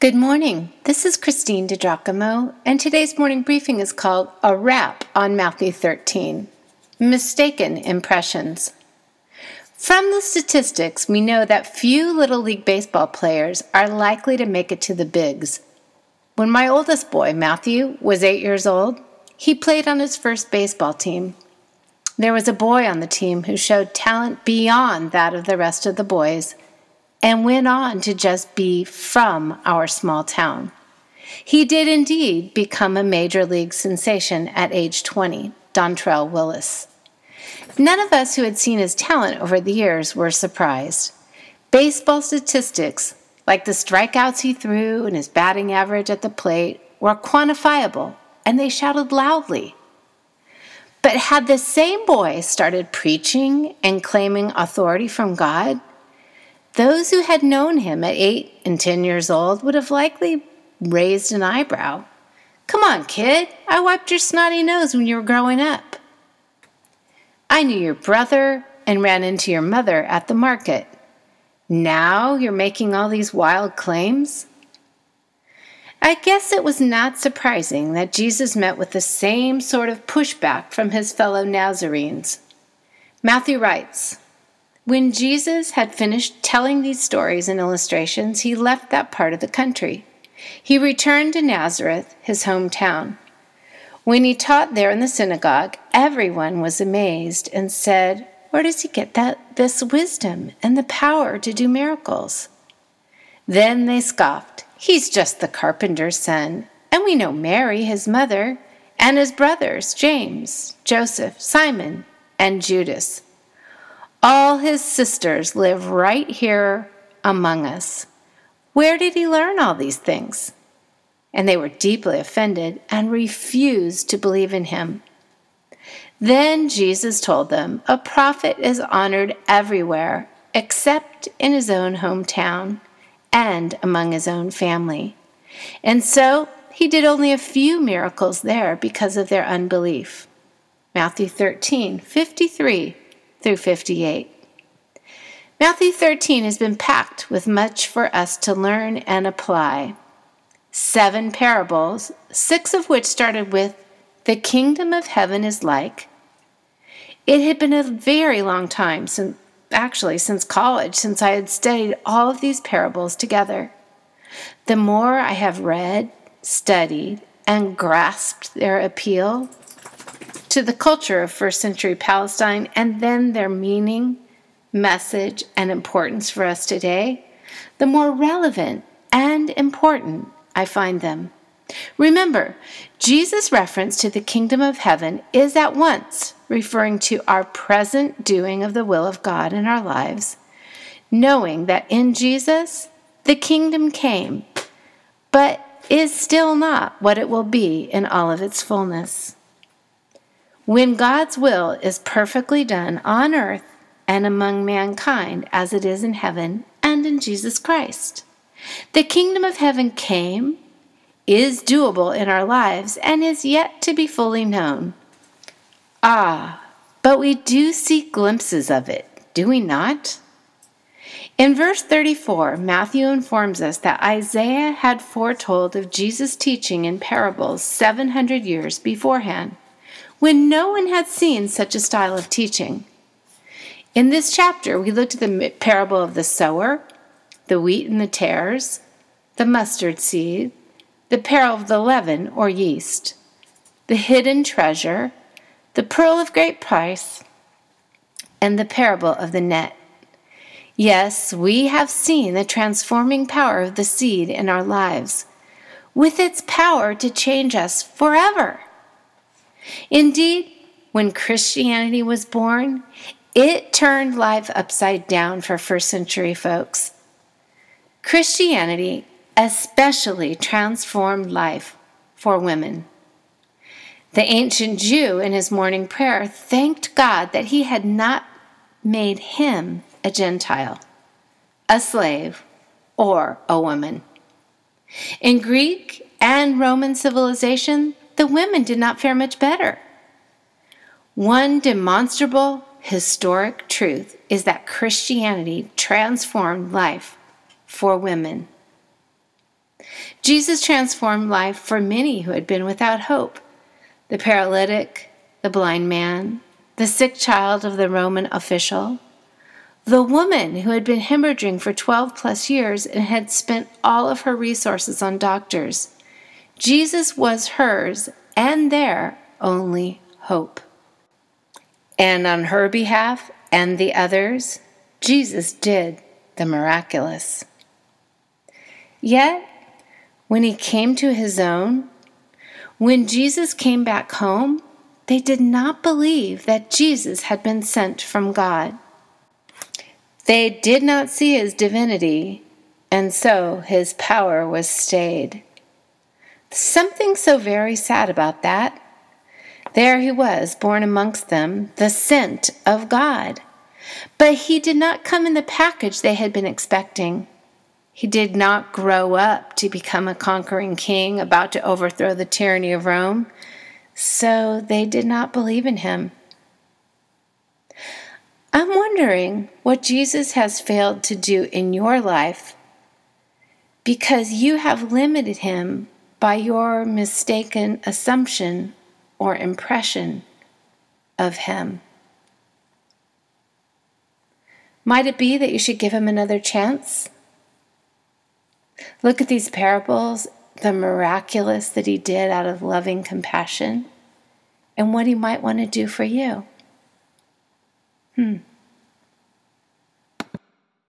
Good morning. This is Christine DiGiacomo, and today's morning briefing is called A Wrap on Matthew 13 Mistaken Impressions. From the statistics, we know that few Little League Baseball players are likely to make it to the bigs. When my oldest boy, Matthew, was eight years old, he played on his first baseball team. There was a boy on the team who showed talent beyond that of the rest of the boys and went on to just be from our small town. He did indeed become a major league sensation at age 20, Dontrelle Willis. None of us who had seen his talent over the years were surprised. Baseball statistics, like the strikeouts he threw and his batting average at the plate, were quantifiable, and they shouted loudly. But had the same boy started preaching and claiming authority from God, those who had known him at eight and ten years old would have likely raised an eyebrow. Come on, kid, I wiped your snotty nose when you were growing up. I knew your brother and ran into your mother at the market. Now you're making all these wild claims? I guess it was not surprising that Jesus met with the same sort of pushback from his fellow Nazarenes. Matthew writes, when Jesus had finished telling these stories and illustrations, he left that part of the country. He returned to Nazareth, his hometown. When he taught there in the synagogue, everyone was amazed and said, Where does he get that this wisdom and the power to do miracles? Then they scoffed, He's just the carpenter's son, and we know Mary, his mother, and his brothers, James, Joseph, Simon, and Judas. All his sisters live right here among us. Where did he learn all these things? And they were deeply offended and refused to believe in him. Then Jesus told them, A prophet is honored everywhere except in his own hometown and among his own family. And so he did only a few miracles there because of their unbelief. Matthew 13, 53 through 58. Matthew 13 has been packed with much for us to learn and apply. Seven parables, six of which started with, The kingdom of heaven is like. It had been a very long time, since, actually, since college, since I had studied all of these parables together. The more I have read, studied, and grasped their appeal, to the culture of first century Palestine and then their meaning, message, and importance for us today, the more relevant and important I find them. Remember, Jesus' reference to the kingdom of heaven is at once referring to our present doing of the will of God in our lives, knowing that in Jesus the kingdom came, but is still not what it will be in all of its fullness when God's will is perfectly done on earth and among mankind as it is in heaven and in Jesus Christ. The kingdom of heaven came, is doable in our lives, and is yet to be fully known. Ah, but we do see glimpses of it, do we not? In verse 34, Matthew informs us that Isaiah had foretold of Jesus' teaching in parables 700 years beforehand when no one had seen such a style of teaching. In this chapter, we looked at the parable of the sower, the wheat and the tares, the mustard seed, the parable of the leaven or yeast, the hidden treasure, the pearl of great price, and the parable of the net. Yes, we have seen the transforming power of the seed in our lives, with its power to change us forever. Indeed, when Christianity was born, it turned life upside down for first century folks. Christianity especially transformed life for women. The ancient Jew, in his morning prayer, thanked God that he had not made him a Gentile, a slave, or a woman. In Greek and Roman civilization, the women did not fare much better. One demonstrable historic truth is that Christianity transformed life for women. Jesus transformed life for many who had been without hope the paralytic, the blind man, the sick child of the Roman official, the woman who had been hemorrhaging for 12 plus years and had spent all of her resources on doctors. Jesus was hers and their only hope. And on her behalf and the others, Jesus did the miraculous. Yet, when he came to his own, when Jesus came back home, they did not believe that Jesus had been sent from God. They did not see his divinity, and so his power was stayed. Something so very sad about that. There he was, born amongst them, the sent of God. But he did not come in the package they had been expecting. He did not grow up to become a conquering king about to overthrow the tyranny of Rome, so they did not believe in him. I'm wondering what Jesus has failed to do in your life because you have limited him by your mistaken assumption or impression of him. Might it be that you should give him another chance? Look at these parables, the miraculous that he did out of loving compassion, and what he might want to do for you. Hmm.